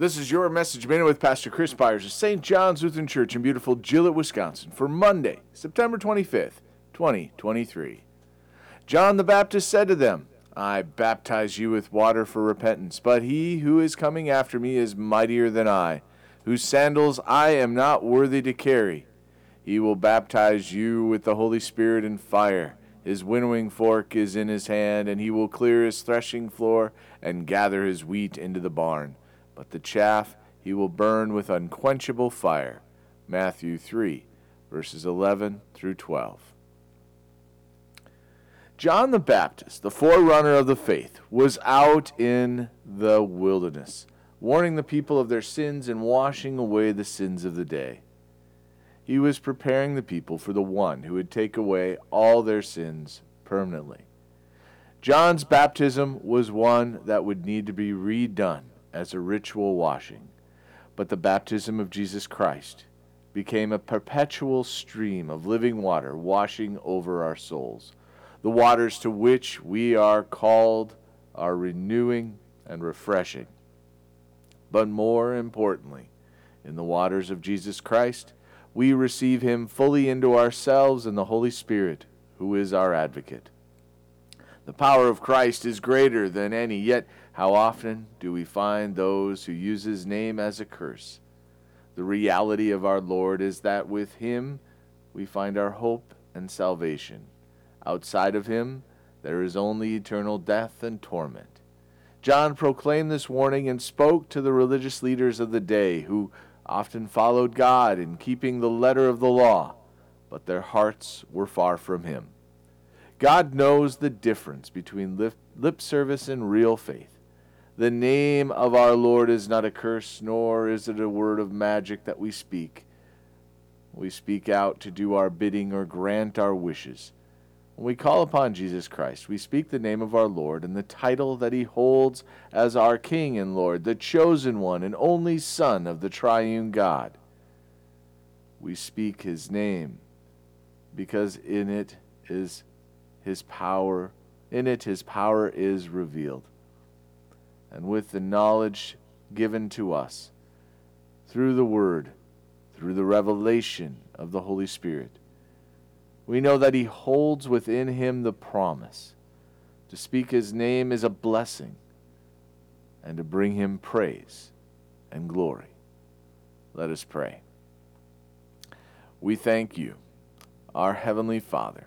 This is your Message Minute with Pastor Chris Byars of St. John's Lutheran Church in beautiful Gillett, Wisconsin for Monday, September 25th, 2023. John the Baptist said to them, I baptize you with water for repentance, but he who is coming after me is mightier than I, whose sandals I am not worthy to carry. He will baptize you with the Holy Spirit and fire. His winnowing fork is in his hand, and he will clear his threshing floor and gather his wheat into the barn but the chaff he will burn with unquenchable fire. Matthew 3, verses 11 through 12. John the Baptist, the forerunner of the faith, was out in the wilderness, warning the people of their sins and washing away the sins of the day. He was preparing the people for the one who would take away all their sins permanently. John's baptism was one that would need to be redone as a ritual washing, but the baptism of Jesus Christ became a perpetual stream of living water washing over our souls. The waters to which we are called are renewing and refreshing. But more importantly, in the waters of Jesus Christ, we receive Him fully into ourselves and the Holy Spirit, who is our advocate. The power of Christ is greater than any, yet how often do we find those who use his name as a curse? The reality of our Lord is that with him we find our hope and salvation. Outside of him, there is only eternal death and torment. John proclaimed this warning and spoke to the religious leaders of the day who often followed God in keeping the letter of the law, but their hearts were far from him. God knows the difference between lip, lip service and real faith. The name of our Lord is not a curse, nor is it a word of magic that we speak. We speak out to do our bidding or grant our wishes. When we call upon Jesus Christ, we speak the name of our Lord and the title that he holds as our King and Lord, the chosen one and only Son of the triune God. We speak his name because in it is his power, in it his power is revealed. And with the knowledge given to us through the Word, through the revelation of the Holy Spirit, we know that he holds within him the promise. To speak his name is a blessing, and to bring him praise and glory. Let us pray. We thank you, our Heavenly Father